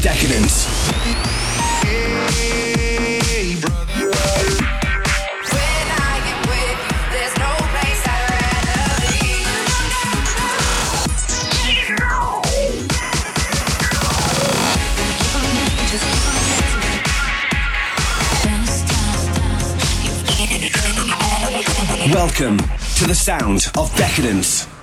Decadence. Welcome to the sound of decadence.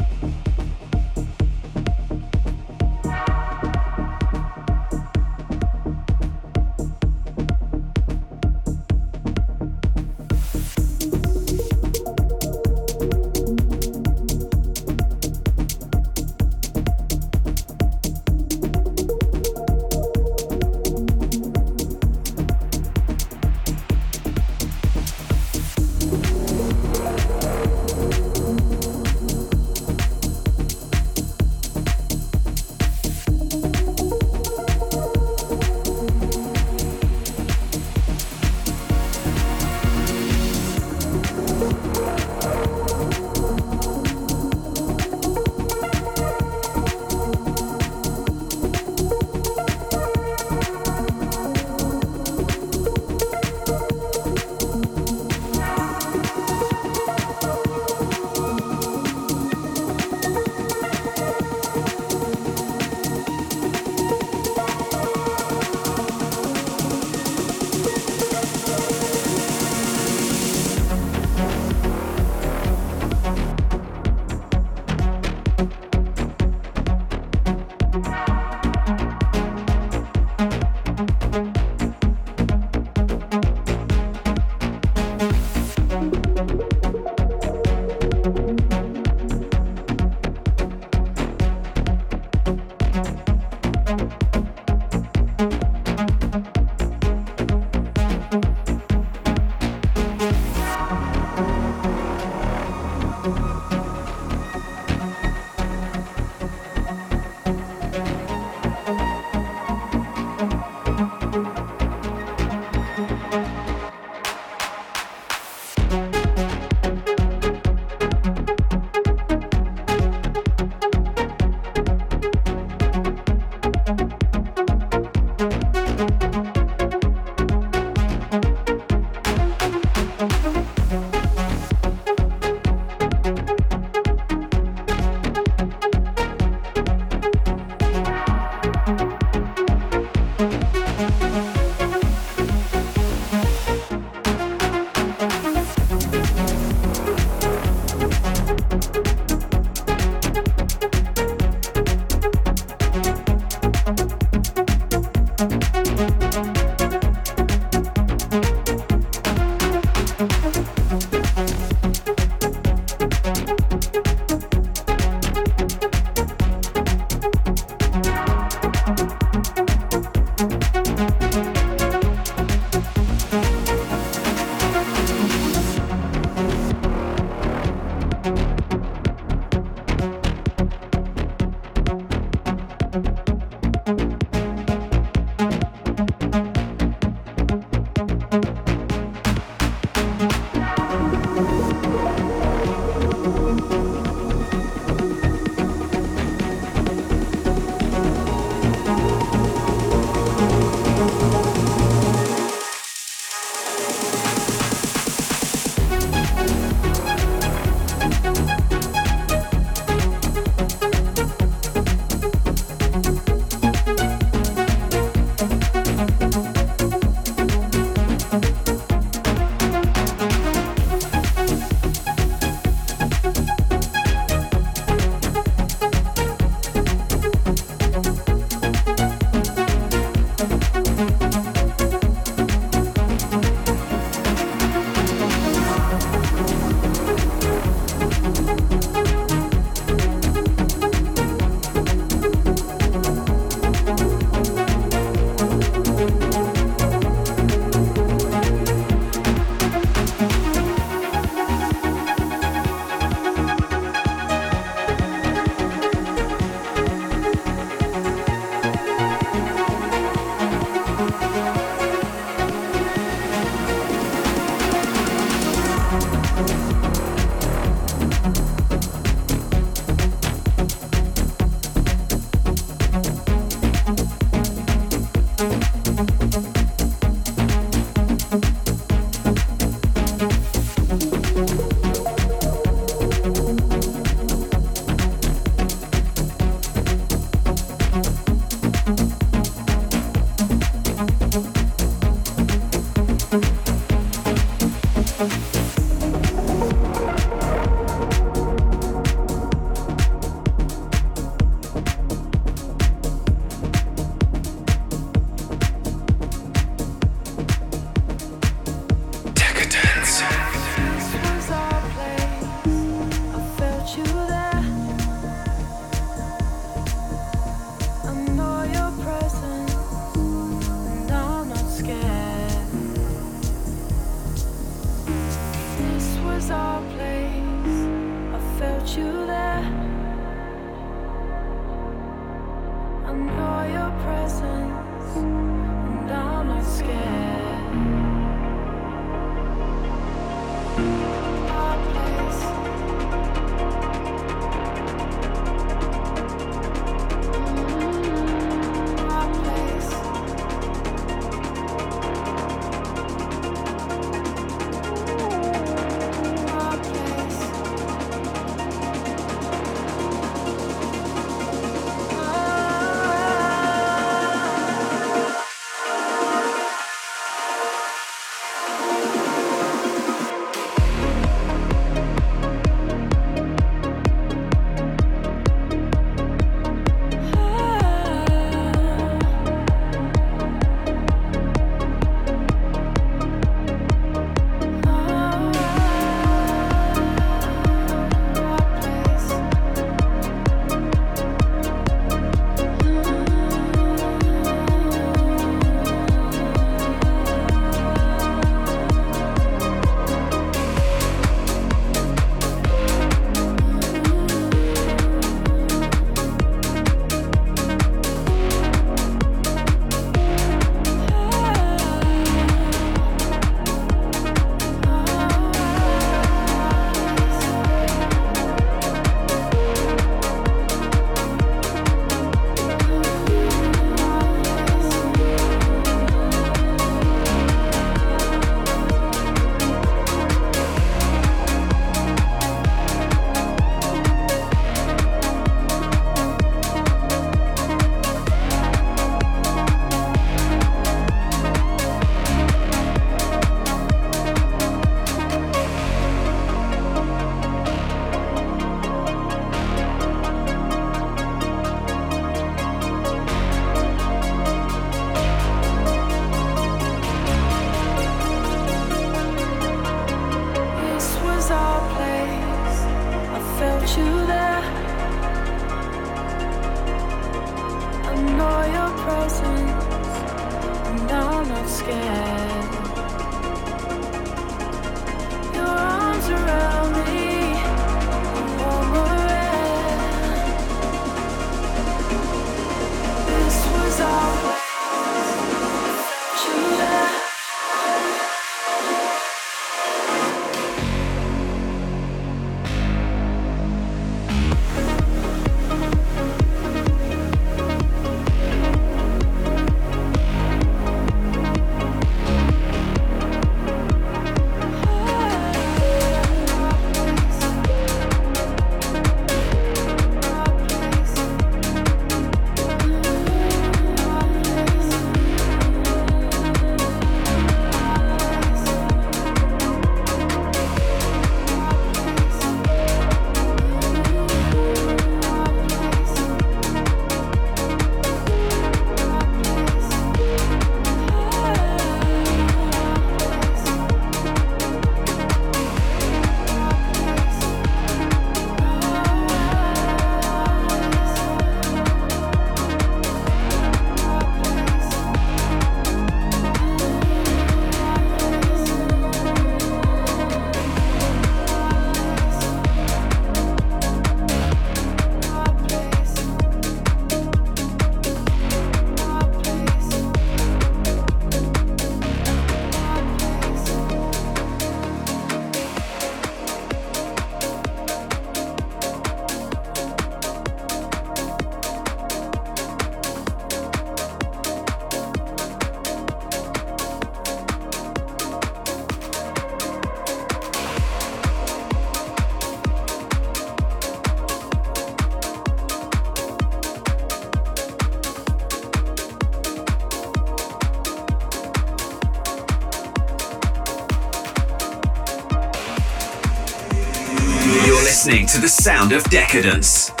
Listening to the sound of decadence.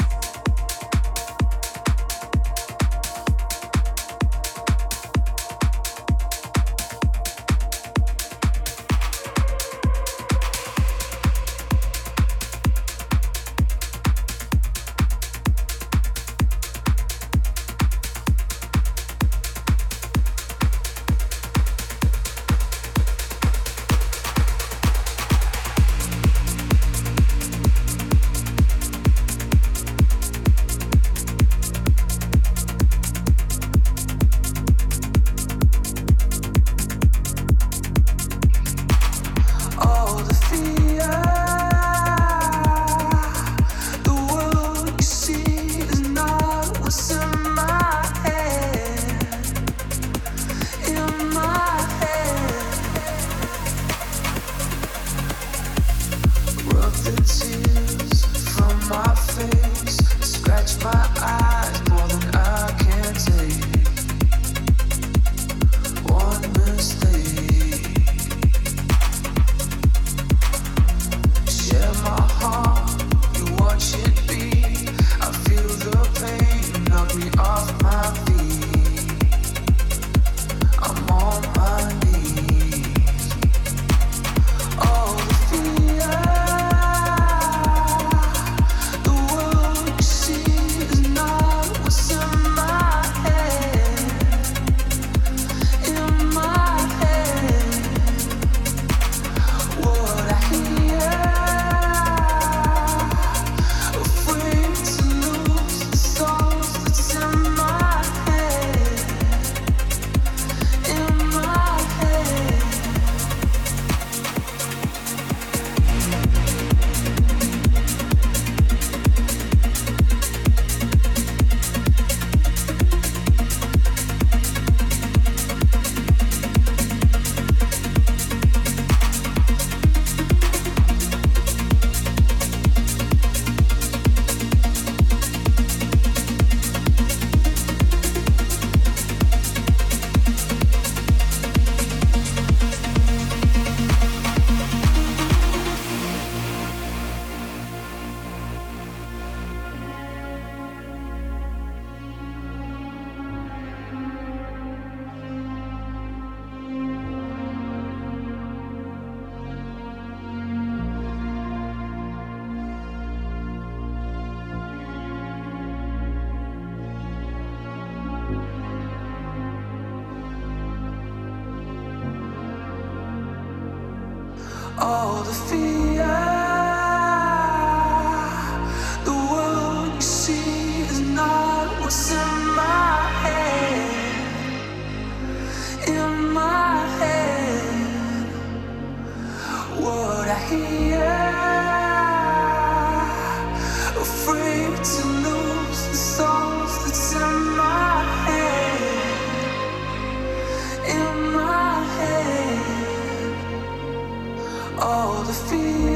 All the fear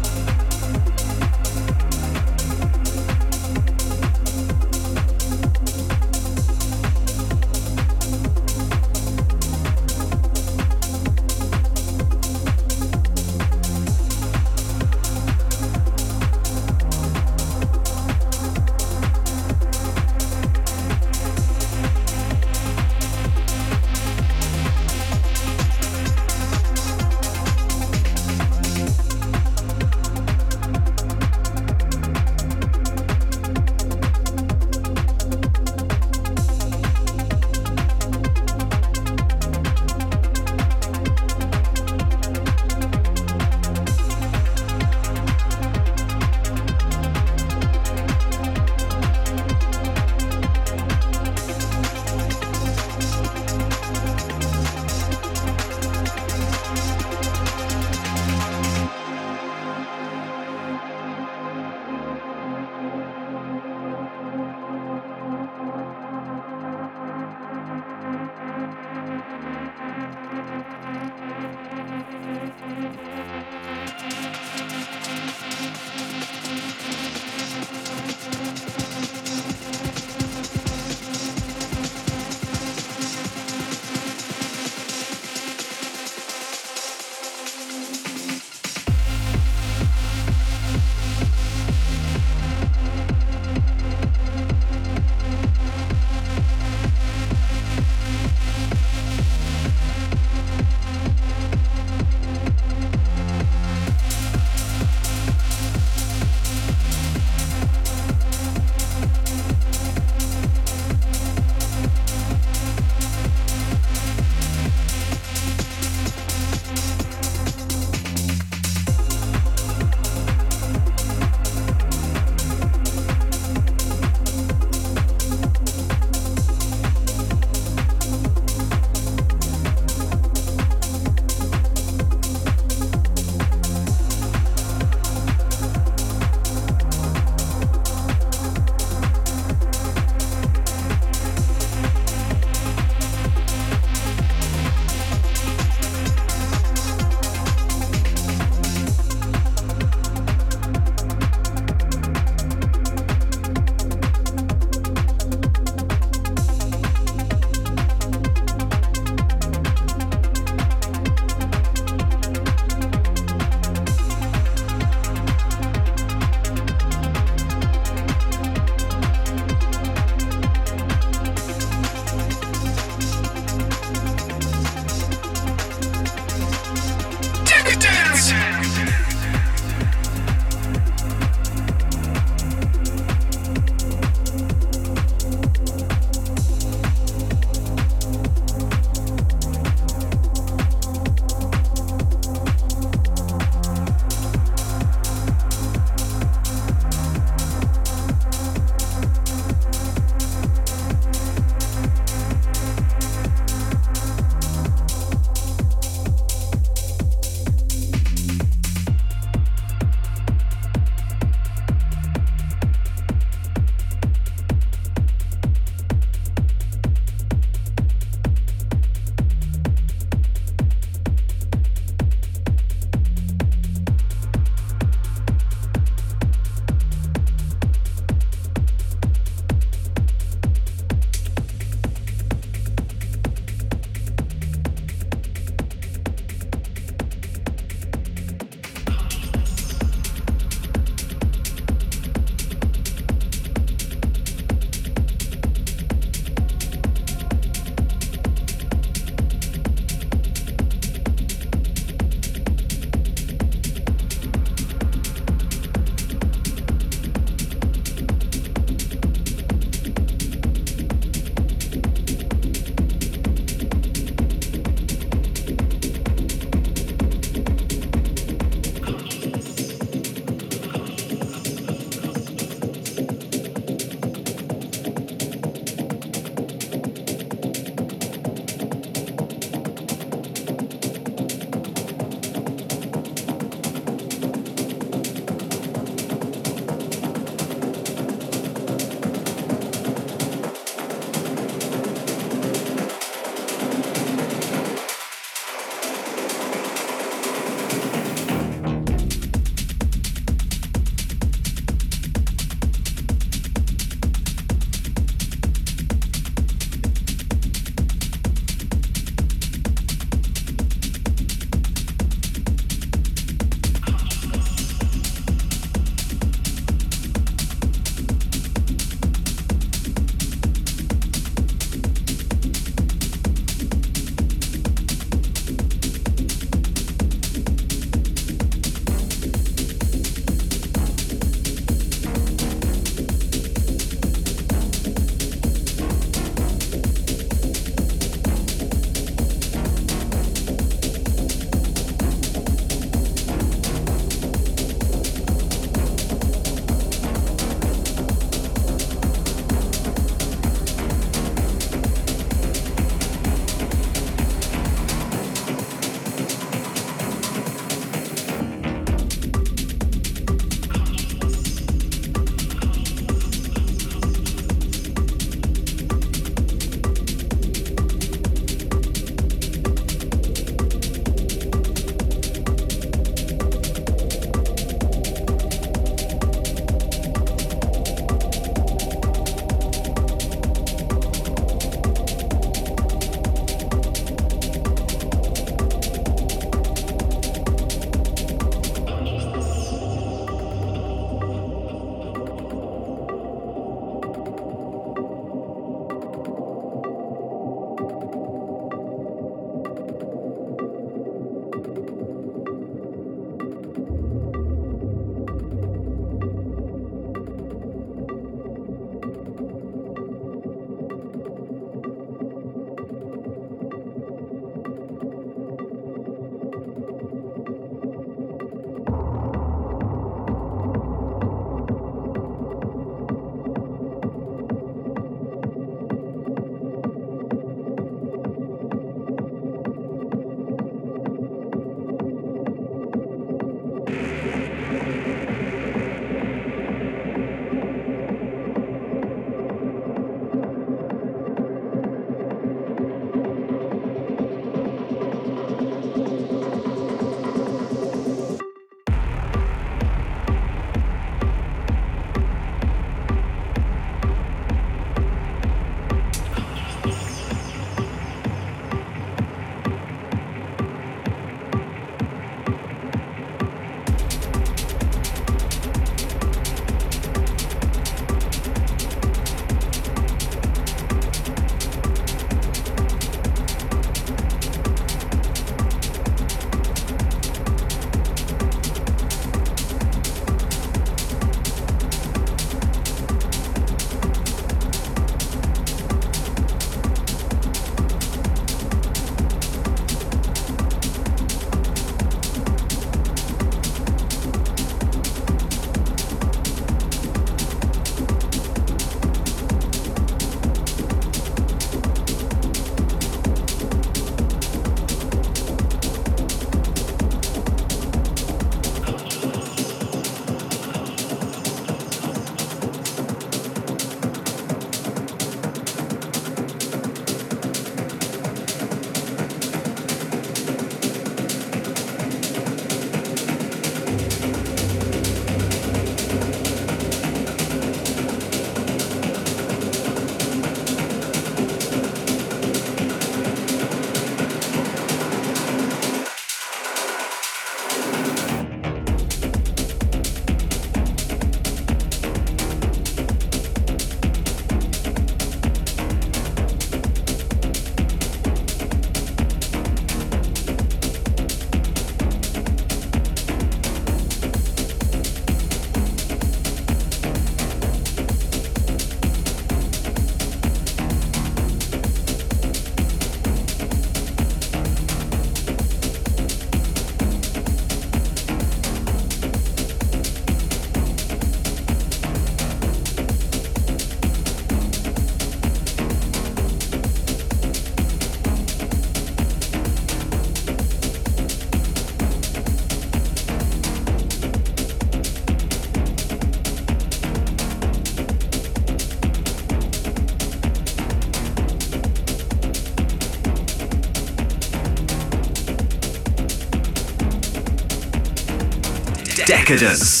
Decadence.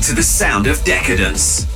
To the sound of decadence.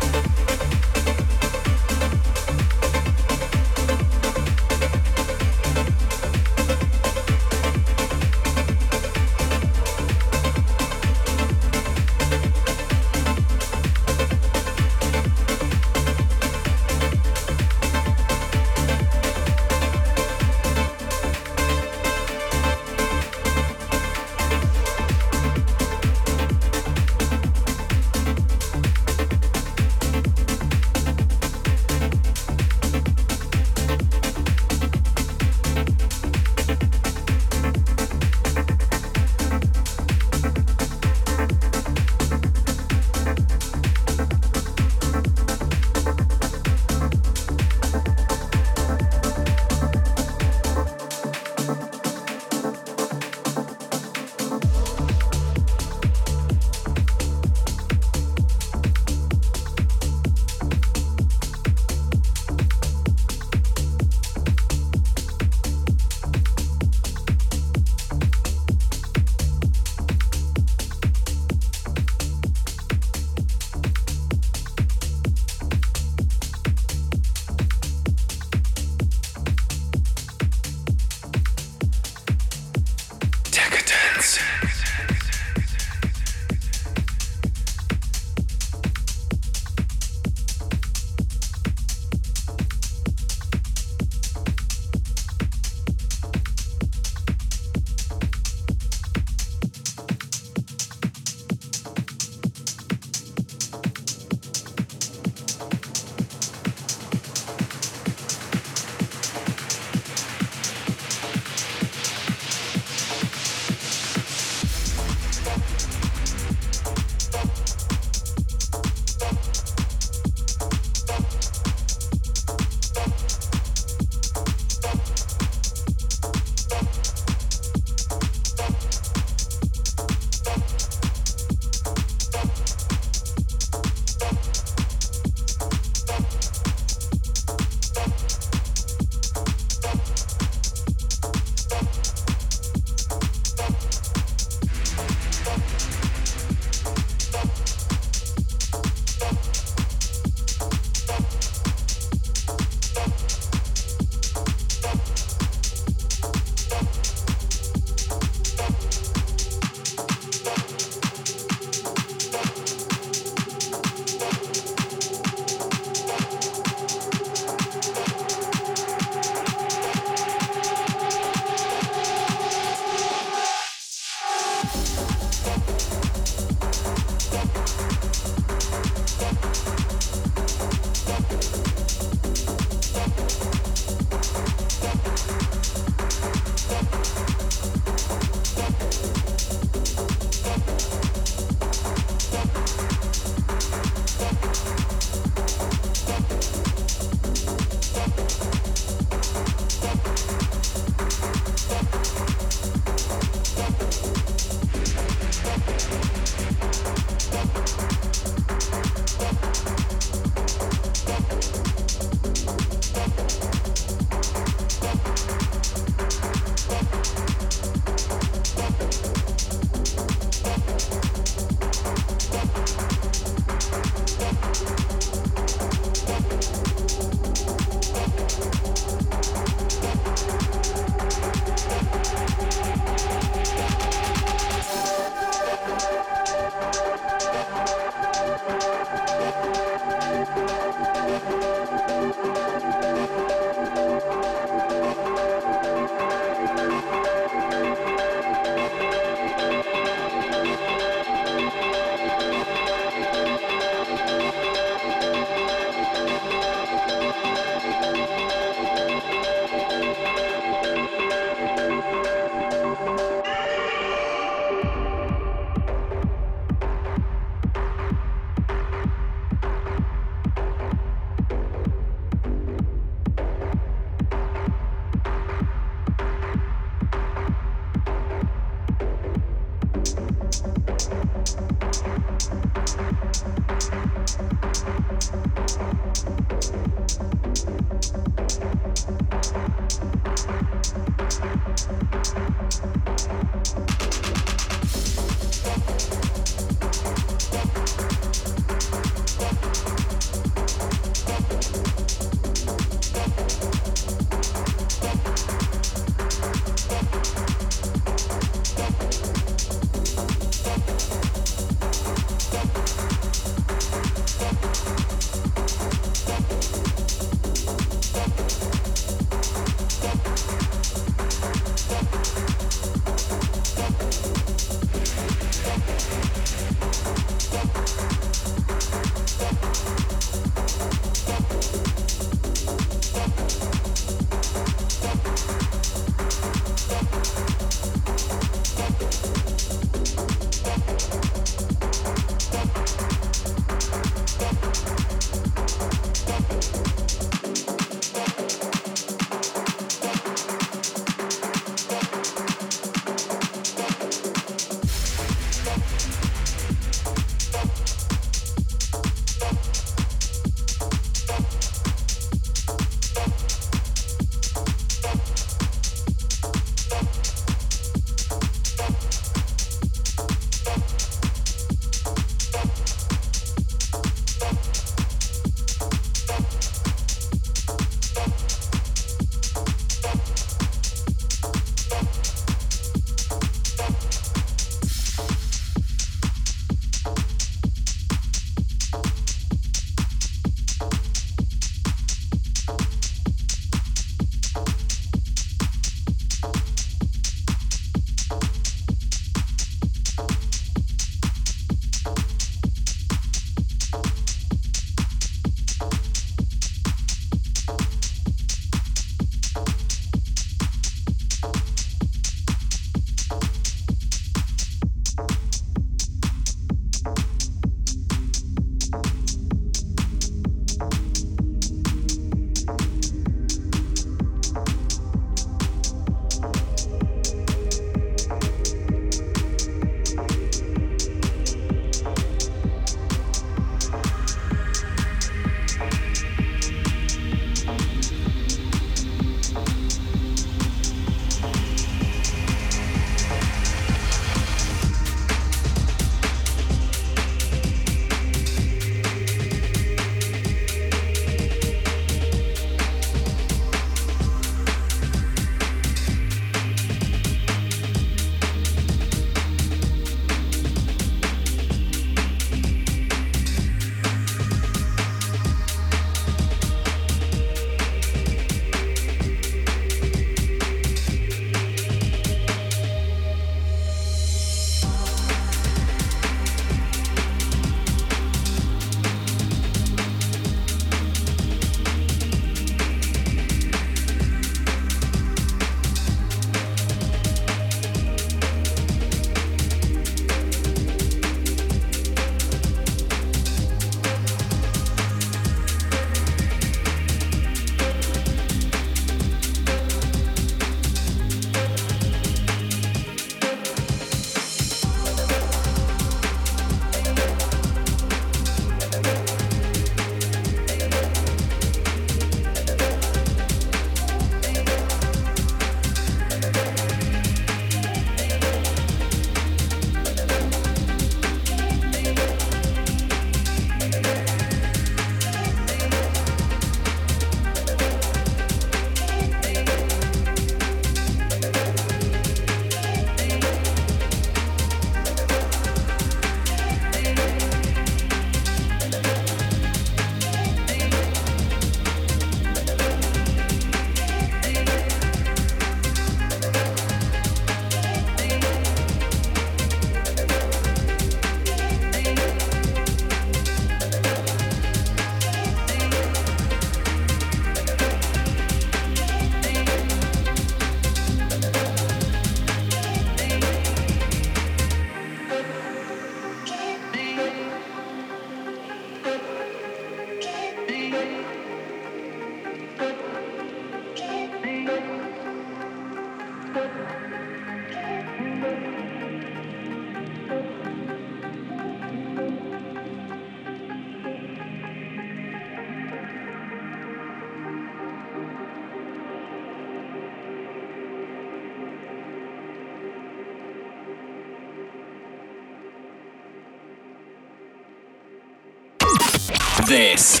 This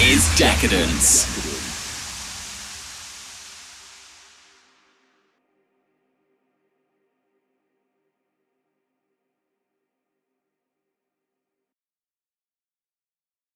is Decadence.